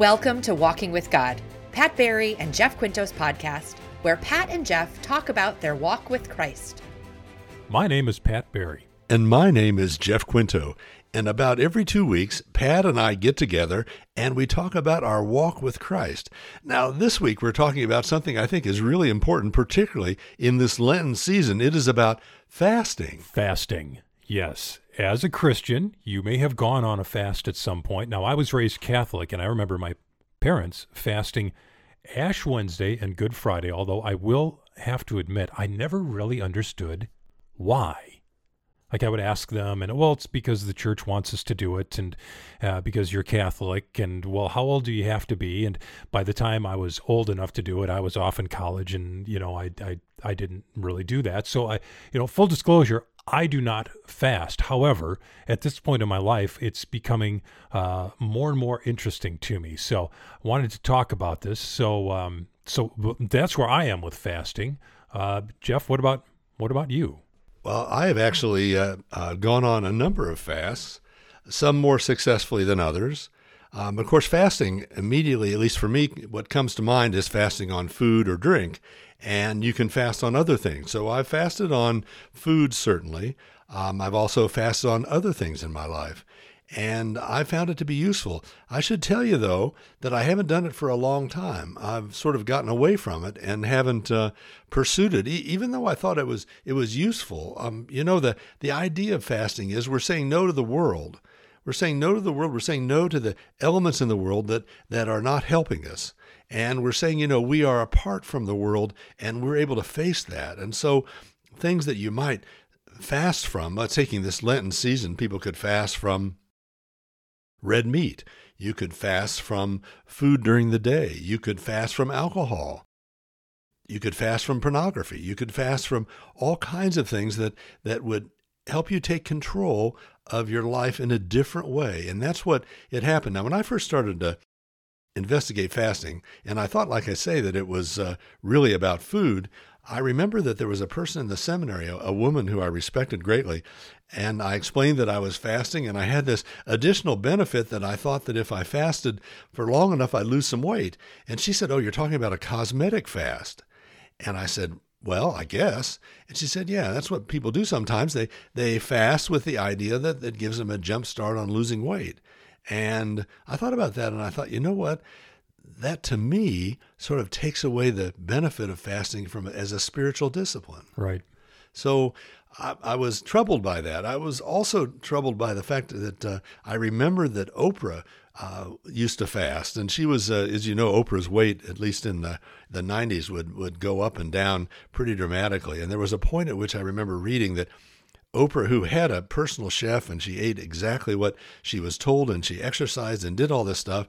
Welcome to Walking with God, Pat Barry and Jeff Quinto's podcast, where Pat and Jeff talk about their walk with Christ. My name is Pat Barry. And my name is Jeff Quinto. And about every two weeks, Pat and I get together and we talk about our walk with Christ. Now, this week we're talking about something I think is really important, particularly in this Lenten season. It is about fasting. Fasting, yes. As a Christian, you may have gone on a fast at some point. Now, I was raised Catholic, and I remember my parents fasting Ash Wednesday and Good Friday, although I will have to admit, I never really understood why. Like I would ask them, and well, it's because the church wants us to do it, and uh, because you're Catholic, and well, how old do you have to be? And by the time I was old enough to do it, I was off in college, and you know, I I I didn't really do that. So I, you know, full disclosure, I do not fast. However, at this point in my life, it's becoming uh, more and more interesting to me. So I wanted to talk about this. So um, so that's where I am with fasting. Uh, Jeff, what about what about you? Well, I have actually uh, uh, gone on a number of fasts, some more successfully than others. Um, of course, fasting immediately, at least for me, what comes to mind is fasting on food or drink, and you can fast on other things. So I've fasted on food, certainly. Um, I've also fasted on other things in my life and I found it to be useful. I should tell you, though, that I haven't done it for a long time. I've sort of gotten away from it and haven't uh, pursued it, e- even though I thought it was it was useful. Um, you know, the the idea of fasting is we're saying no to the world. We're saying no to the world. We're saying no to the elements in the world that that are not helping us. And we're saying, you know, we are apart from the world, and we're able to face that. And so, things that you might fast from, uh, taking this Lenten season, people could fast from red meat. You could fast from food during the day. You could fast from alcohol. You could fast from pornography. You could fast from all kinds of things that, that would help you take control of your life in a different way. And that's what it happened. Now, when I first started to investigate fasting, and I thought, like I say, that it was uh, really about food, I remember that there was a person in the seminary, a, a, woman who I respected greatly, and I explained that I was fasting, and I had this additional benefit that I thought that if I fasted for long enough, I'd lose some weight. And she said, Oh, you're talking about a cosmetic fast. And I said, well, I guess. And she said, yeah, that's what people do sometimes. They they fast with the idea that that gives them a jump start on losing weight. And I thought about that and I thought, you know what? that to me sort of takes away the benefit of fasting from as a spiritual discipline. Right. So I, I was troubled by that. I was also troubled by the fact that uh, I remember that Oprah uh, used to fast, and she was, uh, as you know, Oprah's weight, at least in the the 90s, would would go up and down pretty dramatically. And there was a point at which I remember reading that Oprah, who had a personal chef and she ate exactly what she was told and she exercised and did all this stuff,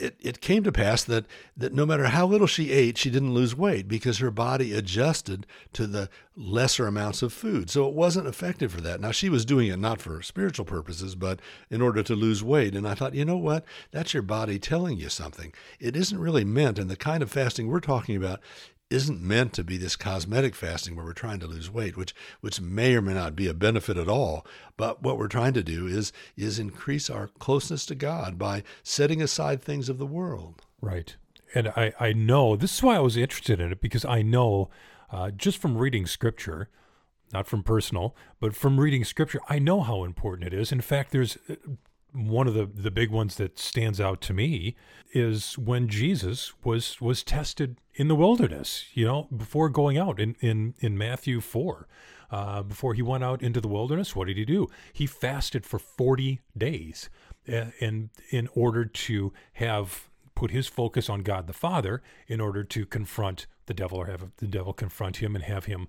it, it came to pass that, that no matter how little she ate, she didn't lose weight because her body adjusted to the lesser amounts of food. So it wasn't effective for that. Now, she was doing it not for spiritual purposes, but in order to lose weight. And I thought, you know what? That's your body telling you something. It isn't really meant, and the kind of fasting we're talking about isn't meant to be this cosmetic fasting where we're trying to lose weight, which which may or may not be a benefit at all. But what we're trying to do is is increase our closeness to God by setting aside things of the world. Right. And I, I know this is why I was interested in it because I know uh, just from reading scripture, not from personal, but from reading scripture, I know how important it is. In fact, there's uh, one of the, the big ones that stands out to me is when Jesus was was tested in the wilderness, you know, before going out in, in, in Matthew 4. Uh, before he went out into the wilderness, what did he do? He fasted for 40 days and in, in order to have put his focus on God the Father in order to confront the devil or have the devil confront him and have him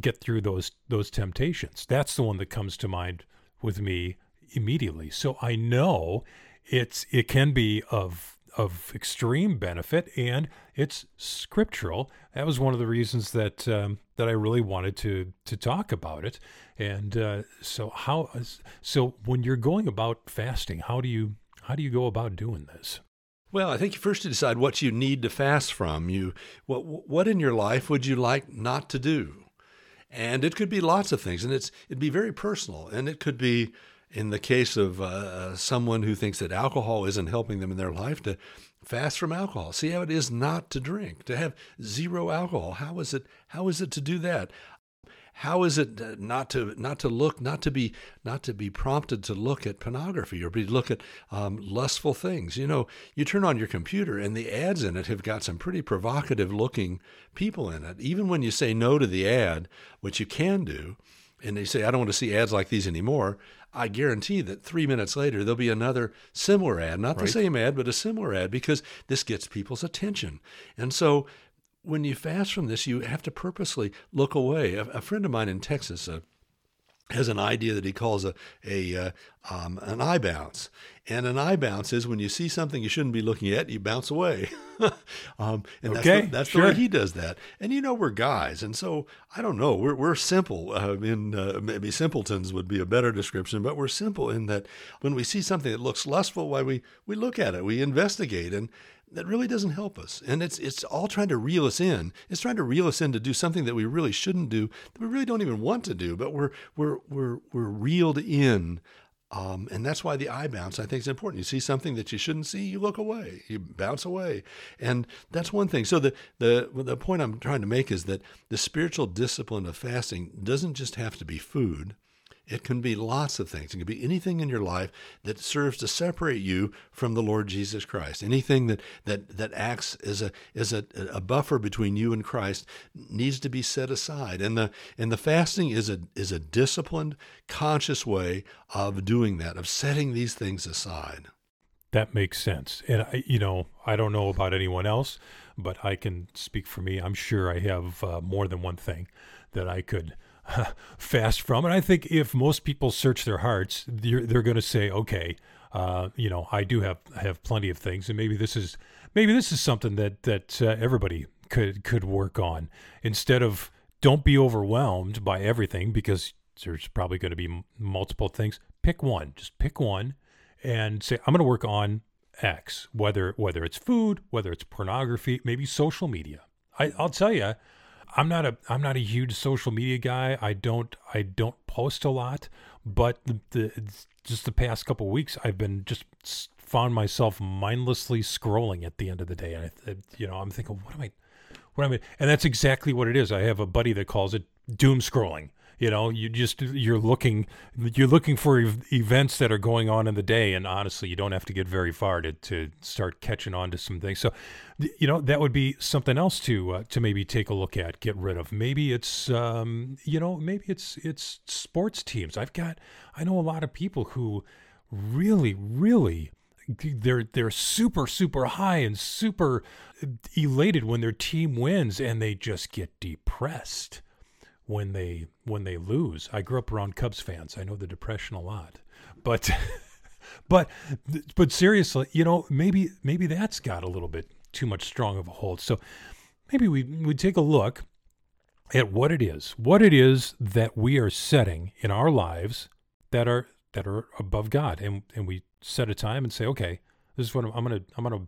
get through those those temptations. That's the one that comes to mind with me immediately. So I know it's it can be of of extreme benefit and it's scriptural. That was one of the reasons that um, that I really wanted to to talk about it. And uh, so how so when you're going about fasting, how do you how do you go about doing this? Well, I think you first decide what you need to fast from. You what what in your life would you like not to do? And it could be lots of things, and it's it'd be very personal, and it could be in the case of uh, someone who thinks that alcohol isn't helping them in their life, to fast from alcohol. See how it is not to drink, to have zero alcohol. How is it? How is it to do that? How is it uh, not to not to look, not to be not to be prompted to look at pornography or be look at um, lustful things? You know, you turn on your computer and the ads in it have got some pretty provocative looking people in it. Even when you say no to the ad, which you can do, and they say I don't want to see ads like these anymore. I guarantee that three minutes later there'll be another similar ad, not right. the same ad, but a similar ad because this gets people's attention. And so when you fast from this, you have to purposely look away. A, a friend of mine in Texas uh, has an idea that he calls a, a uh, um, an eye bounce, and an eye bounce is when you see something you shouldn't be looking at, you bounce away. um, and okay, that's, the, that's sure. the way he does that. And you know we're guys, and so I don't know. We're we're simple. Uh, in uh, maybe simpletons would be a better description, but we're simple in that when we see something that looks lustful, why we we look at it, we investigate, and that really doesn't help us. And it's it's all trying to reel us in. It's trying to reel us in to do something that we really shouldn't do, that we really don't even want to do, but we're we're we're we're reeled in. Um, and that's why the eye bounce I think is important. You see something that you shouldn't see, you look away, you bounce away, and that's one thing. So the the the point I'm trying to make is that the spiritual discipline of fasting doesn't just have to be food. It can be lots of things. It can be anything in your life that serves to separate you from the Lord Jesus Christ. Anything that that that acts as a as a, a buffer between you and Christ needs to be set aside. And the and the fasting is a is a disciplined, conscious way of doing that, of setting these things aside. That makes sense. And I, you know, I don't know about anyone else, but I can speak for me. I'm sure I have uh, more than one thing that I could fast from. And I think if most people search their hearts, they're, they're going to say, okay, uh, you know, I do have have plenty of things, and maybe this is maybe this is something that that uh, everybody could could work on instead of don't be overwhelmed by everything because there's probably going to be m- multiple things. Pick one, just pick one, and say I'm going to work on X, whether whether it's food, whether it's pornography, maybe social media. I, I'll tell you, I'm not a I'm not a huge social media guy. I don't I don't post a lot, but the, the just the past couple weeks I've been just found myself mindlessly scrolling at the end of the day, and I, you know I'm thinking, what am I, what am I? And that's exactly what it is. I have a buddy that calls it doom scrolling. You know, you just you're looking you're looking for ev- events that are going on in the day, and honestly, you don't have to get very far to to start catching on to some things. So, you know, that would be something else to uh, to maybe take a look at, get rid of. Maybe it's um, you know, maybe it's it's sports teams. I've got I know a lot of people who really really they're they're super super high and super elated when their team wins and they just get depressed when they when they lose. I grew up around Cubs fans. I know the depression a lot, but but but seriously, you know, maybe maybe that's got a little bit too much strong of a hold. So maybe we we take a look at what it is, what it is that we are setting in our lives that are that are above God, and and we set a time and say, okay, this is what I'm, I'm gonna I'm gonna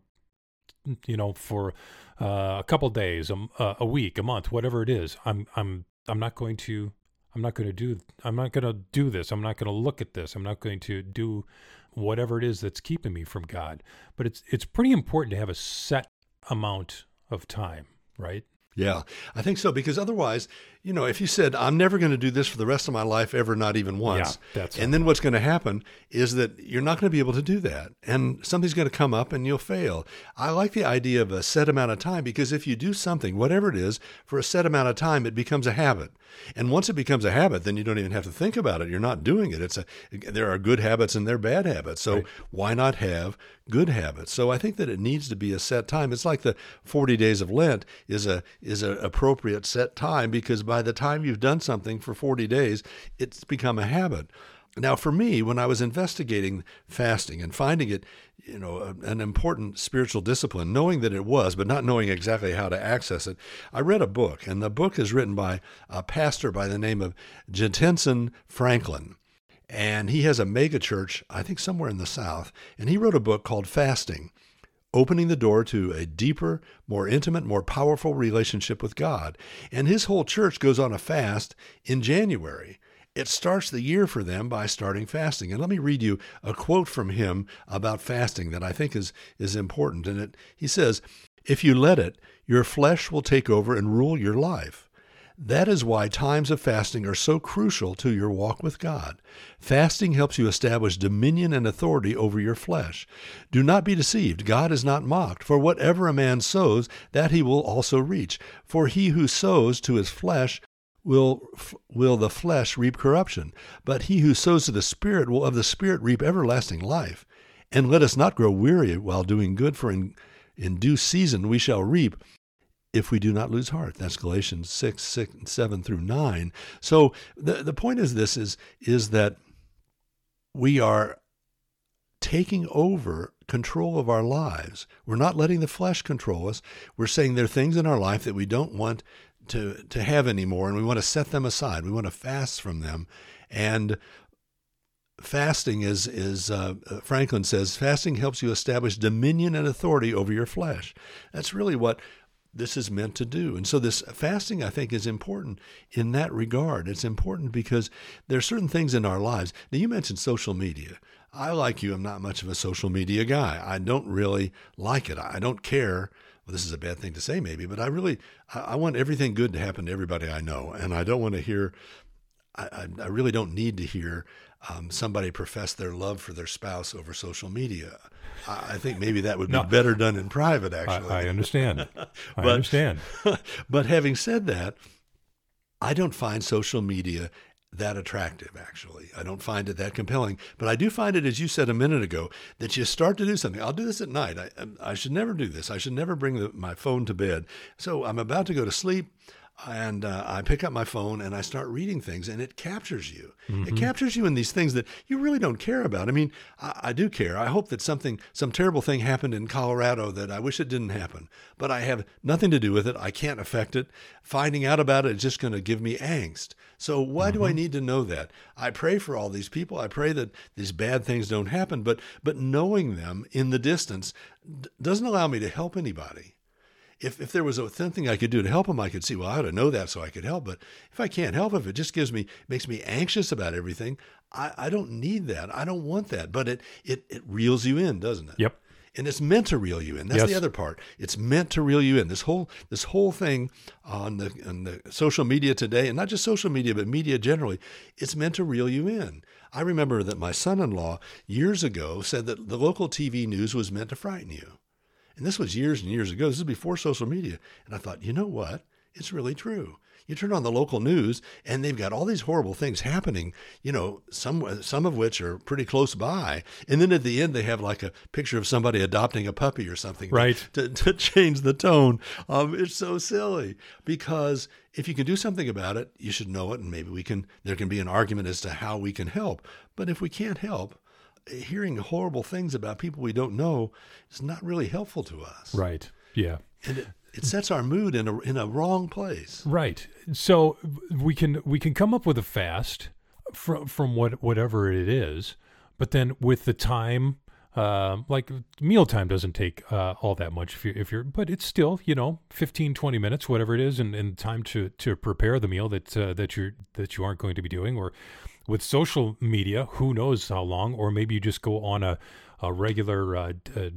you know for uh, a couple days, a, a week, a month, whatever it is, I'm I'm I'm not going to I'm not going to do I'm not going to do this. I'm not going to look at this. I'm not going to do whatever it is that's keeping me from God. But it's it's pretty important to have a set amount of time, right? Yeah, I think so because otherwise, you know, if you said I'm never going to do this for the rest of my life ever not even once, yeah, that's and then what's going to happen is that you're not going to be able to do that and something's going to come up and you'll fail. I like the idea of a set amount of time because if you do something, whatever it is, for a set amount of time, it becomes a habit. And once it becomes a habit, then you don't even have to think about it. You're not doing it. It's a there are good habits and there are bad habits. So right. why not have good habits? So I think that it needs to be a set time. It's like the 40 days of Lent is a is an appropriate set time because by the time you've done something for 40 days, it's become a habit. Now, for me, when I was investigating fasting and finding it, you know, an important spiritual discipline, knowing that it was, but not knowing exactly how to access it, I read a book, and the book is written by a pastor by the name of Jentezen Franklin. And he has a mega church, I think somewhere in the South, and he wrote a book called Fasting opening the door to a deeper, more intimate, more powerful relationship with God. And his whole church goes on a fast in January. it starts the year for them by starting fasting. And let me read you a quote from him about fasting that I think is, is important. And it, he says, If you let it, your flesh will take over and rule your life. That is why times of fasting are so crucial to your walk with God. Fasting helps you establish dominion and authority over your flesh. Do not be deceived. God is not mocked. For whatever a man sows, that he will also reach. For he who sows to his flesh will will the flesh reap corruption, but he who sows to the Spirit will of the Spirit reap everlasting life. And let us not grow weary while doing good, for in, in due season we shall reap if we do not lose heart. That's Galatians 6, 6 7 through 9. So the, the point is this is, is that we are taking over control of our lives. We're not letting the flesh control us. We're saying there are things in our life that we don't want to, to have anymore, and we want to set them aside. We want to fast from them. And fasting is is uh, Franklin says fasting helps you establish dominion and authority over your flesh. That's really what this is meant to do. And so this fasting, I think, is important in that regard. It's important because there are certain things in our lives. Now, you mentioned social media. I, like you, am not much of a social media guy. I don't really like it. I don't care. Well, this is a bad thing to say, maybe, but I really, I, I want everything good to happen to everybody I know. And I don't want to hear, I, I really don't need to hear um, somebody profess their love for their spouse over social media. I think maybe that would be no, better done in private, actually. I, I understand. I understand. but having said that, I don't find social media that attractive, actually. I don't find it that compelling. But I do find it, as you said a minute ago, that you start to do something. I'll do this at night. I, I should never do this. I should never bring the, my phone to bed. So I'm about to go to sleep and uh, I pick up my phone and I start reading things, and it captures you. Mm-hmm. It captures you in these things that you really don't care about. I mean, I, I, do care. I hope that something, some terrible thing happened in Colorado that I wish it didn't happen, but I have nothing to do with it. I can't affect it. Finding out about it is just going to give me angst. So why mm-hmm. do I mm-hmm. need to know that? I pray for all these people. I pray that these bad things don't happen, but but knowing them in the distance d- doesn't allow me to help anybody if, if there was a thing I could do to help them, I could see, well, I ought to know that so I could help. But if I can't help, if it just gives me, makes me anxious about everything, I, I don't need that. I don't want that. But it, it, it reels you in, doesn't it? Yep. And it's meant to reel you in. That's yes. the other part. It's meant to reel you in. This whole this whole thing on the on the social media today, and not just social media, but media generally, it's meant to reel you in. I remember that my son-in-law years ago said that the local TV news was meant to frighten you. And this was years and years ago. This is before social media. And I thought, you know what? It's really true. You turn on the local news, and they've got all these horrible things happening. You know, some some of which are pretty close by, and then at the end they have like a picture of somebody adopting a puppy or something, right? To, to change the tone. Um, it's so silly because if you can do something about it, you should know it, and maybe we can. There can be an argument as to how we can help. But if we can't help, hearing horrible things about people we don't know is not really helpful to us. Right. Yeah. And it, it sets our mood in a in a wrong place. Right. So we can we can come up with a fast from from what whatever it is, but then with the time uh, like mealtime doesn't take uh, all that much if you're, if you're, but it's still, you know, 15, 20 minutes, whatever it is, and, and time to, to prepare the meal that, uh, that you're, that you aren't going to be doing. Or with social media, who knows how long, or maybe you just go on a, a regular uh, uh,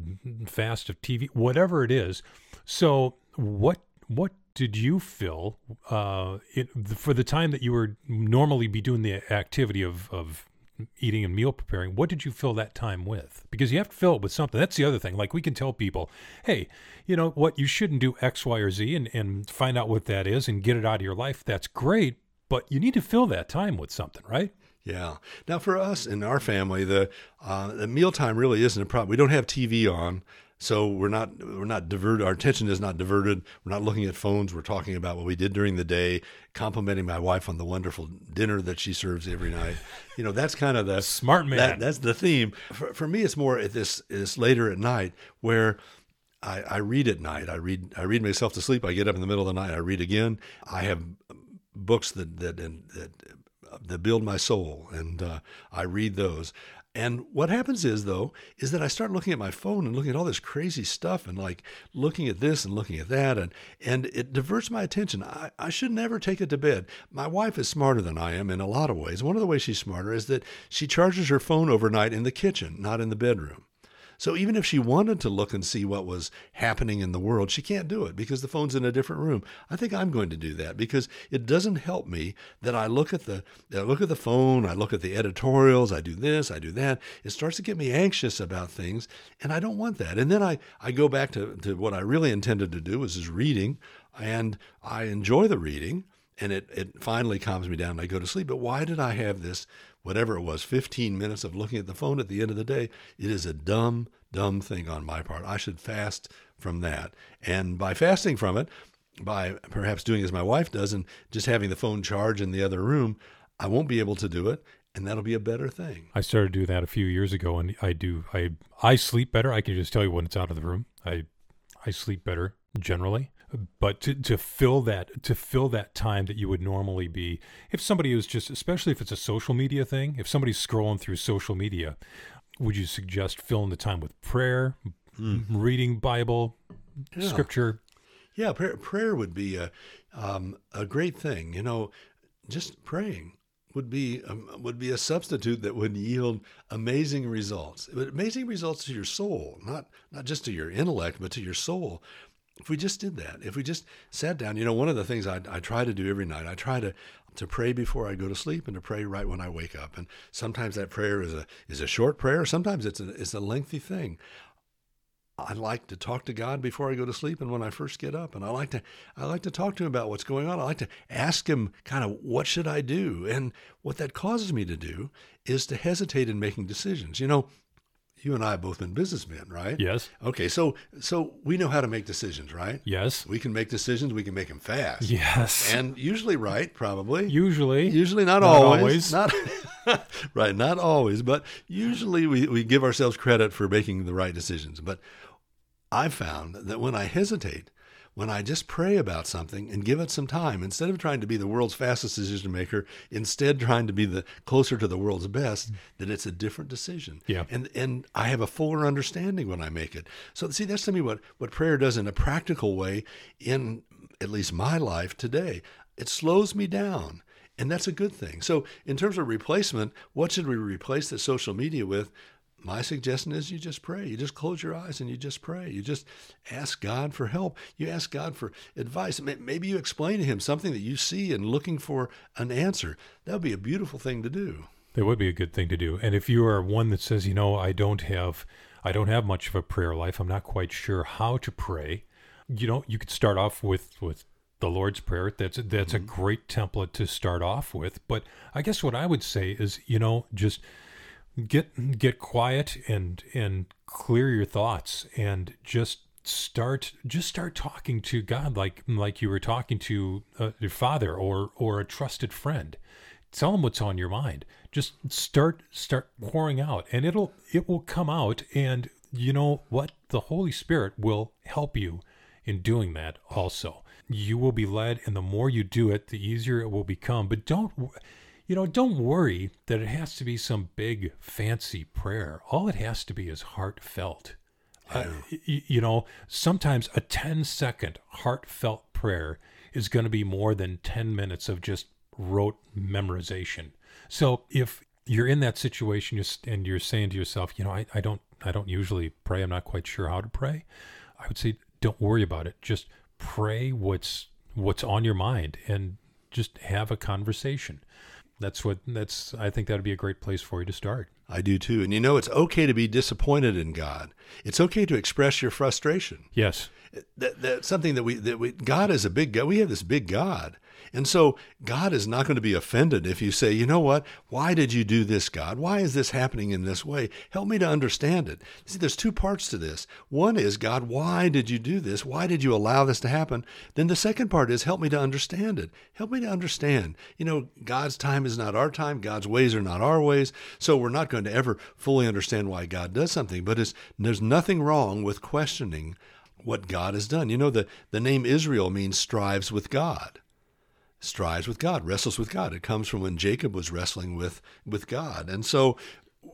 fast of TV, whatever it is. So what, what did you feel uh, it, for the time that you were normally be doing the activity of, of eating and meal preparing, what did you fill that time with? Because you have to fill it with something. That's the other thing. Like we can tell people, hey, you know what, you shouldn't do X, Y, or Z and, and find out what that is and get it out of your life. That's great, but you need to fill that time with something, right? Yeah. Now, for us in our family, the uh, the mealtime really isn't a problem. We don't have TV on, so we're not we're not diverted. Our attention is not diverted. We're not looking at phones. We're talking about what we did during the day, complimenting my wife on the wonderful dinner that she serves every night. You know, that's kind of the smart man. That, that's the theme. For, for me, it's more at this is later at night where. I, I read at night. I read. I read myself to sleep. I get up in the middle of the night. I read again. I have books that that that that build my soul, and uh, I read those. And what happens is, though, is that I start looking at my phone and looking at all this crazy stuff and like looking at this and looking at that. And, and it diverts my attention. I, I should never take it to bed. My wife is smarter than I am in a lot of ways. One of the ways she's smarter is that she charges her phone overnight in the kitchen, not in the bedroom. So even if she wanted to look and see what was happening in the world, she can't do it because the phone's in a different room. I think I'm going to do that because it doesn't help me that I look at the I look at the phone, I look at the editorials, I do this, I do that. It starts to get me anxious about things, and I don't want that. And then I, I go back to, to what I really intended to do, which is reading, and I enjoy the reading and it, it finally calms me down and I go to sleep. But why did I have this whatever it was, 15 minutes of looking at the phone at the end of the day, it is a dumb, dumb thing on my part. I should fast from that. And by fasting from it, by perhaps doing as my wife does and just having the phone charge in the other room, I won't be able to do it. And that'll be a better thing. I started to do that a few years ago, and I do. I I sleep better. I can just tell you when it's out of the room. I I sleep better generally but to, to fill that to fill that time that you would normally be if somebody is just especially if it's a social media thing if somebody's scrolling through social media would you suggest filling the time with prayer mm. reading bible yeah. scripture yeah prayer, prayer would be a, um, a great thing you know just praying would be um, would be a substitute that would yield amazing results. Amazing results to your soul, not not just to your intellect, but to your soul if we just did that, if we just sat down, you know, one of the things I, I try to do every night, I try to to pray before I go to sleep and to pray right when I wake up. And sometimes that prayer is a is a short prayer, sometimes it's a it's a lengthy thing. I like to talk to God before I go to sleep and when I first get up. And I like to I like to talk to him about what's going on. I like to ask him kind of what should I do? And what that causes me to do is to hesitate in making decisions. You know, you and I have both been businessmen, right? Yes. Okay, so so we know how to make decisions, right? Yes. We can make decisions. We can make them fast. Yes. And usually right, probably. Usually. Usually not, not always. always. Not right, not always, but usually we, we give ourselves credit for making the right decisions. But I've found that when I hesitate, when I just pray about something and give it some time, instead of trying to be the world's fastest decision maker, instead trying to be the closer to the world's best, mm. that it's a different decision. Yeah. And and I have a fuller understanding when I make it. So see, that's to me what, what prayer does in a practical way in at least my life today. It slows me down. And that's a good thing. So, in terms of replacement, what should we replace the social media with? My suggestion is you just pray. You just close your eyes and you just pray. You just ask God for help. You ask God for advice. Maybe you explain to Him something that you see and looking for an answer. That would be a beautiful thing to do. That would be a good thing to do. And if you are one that says, you know, I don't have, I don't have much of a prayer life. I'm not quite sure how to pray. You know, you could start off with with the Lord's Prayer. That's that's mm-hmm. a great template to start off with. But I guess what I would say is, you know, just get get quiet and and clear your thoughts and just start just start talking to God like like you were talking to uh, your father or or a trusted friend. Tell him what's on your mind. Just start start pouring out, and it'll it will come out. And you know what? The Holy Spirit will help you in doing that. Also, you will be led, and the more you do it, the easier it will become. But don't you know, don't worry that it has to be some big fancy prayer. All it has to be is heartfelt. Uh, you know, sometimes a 10 second heartfelt prayer is going to be more than 10 minutes of just rote memorization. So if you're in that situation and you're saying to yourself, you know, I, I don't I don't usually pray. I'm not quite sure how to pray. I would say don't worry about it. Just pray what's what's on your mind and just have a conversation that's what that's i think that would be a great place for you to start. I do too. And you know it's okay to be disappointed in god. It's okay to express your frustration. Yes. That, that's something that we that we god is a big god we have this big god and so God is not going to be offended if you say, you know what? Why did you do this, God? Why is this happening in this way? Help me to understand it. See, there's two parts to this. One is, God, why did you do this? Why did you allow this to happen? Then the second part is, help me to understand it. Help me to understand. You know, God's time is not our time. God's ways are not our ways. So we're not going to ever fully understand why God does something. But there's nothing wrong with questioning what God has done. You know, the, the name Israel means strives with God strives with God, wrestles with God. It comes from when Jacob was wrestling with with God. And so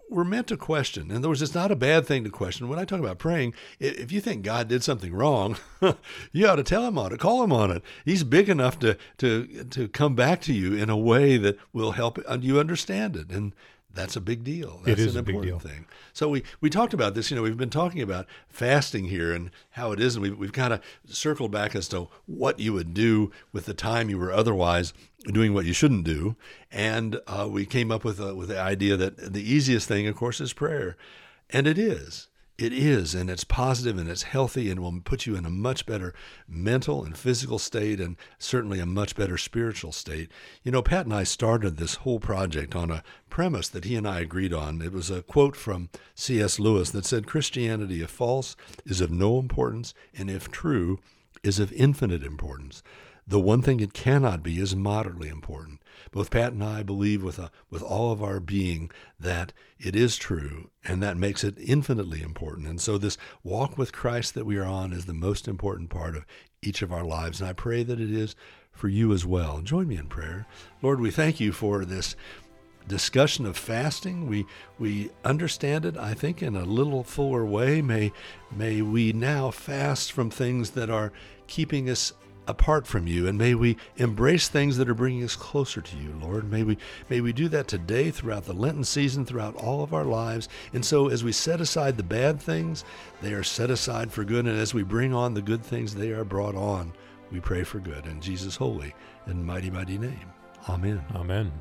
we're meant to question. In other words, it's not a bad thing to question. When I talk about praying, if you think God did something wrong, you ought to tell him on it, call him on it. He's big enough to to to come back to you in a way that will help you understand it. And that's a big deal. That's it is an important thing. So we, we talked about this. You know, we've been talking about fasting here and how it is, and we've, we've kind of circled back as to what you would do with the time you were otherwise doing what you shouldn't do. And uh, we came up with a, with the idea that the easiest thing, of course, is prayer, and it is. It is, and it's positive and it's healthy and will put you in a much better mental and physical state and certainly a much better spiritual state. You know, Pat and I started this whole project on a premise that he and I agreed on. It was a quote from C.S. Lewis that said Christianity, if false, is of no importance, and if true, is of infinite importance. The one thing it cannot be is moderately important. Both Pat and I believe with, a, with all of our being that it is true, and that makes it infinitely important. And so, this walk with Christ that we are on is the most important part of each of our lives. And I pray that it is for you as well. Join me in prayer. Lord, we thank you for this discussion of fasting. We we understand it, I think, in a little fuller way. May may we now fast from things that are keeping us apart from you and may we embrace things that are bringing us closer to you lord. May we may we do that today throughout the lenten season throughout all of our lives. And so as we set aside the bad things they are set aside for good and as we bring on the good things they are brought on. We pray for good in jesus holy and mighty mighty name. Amen. Amen.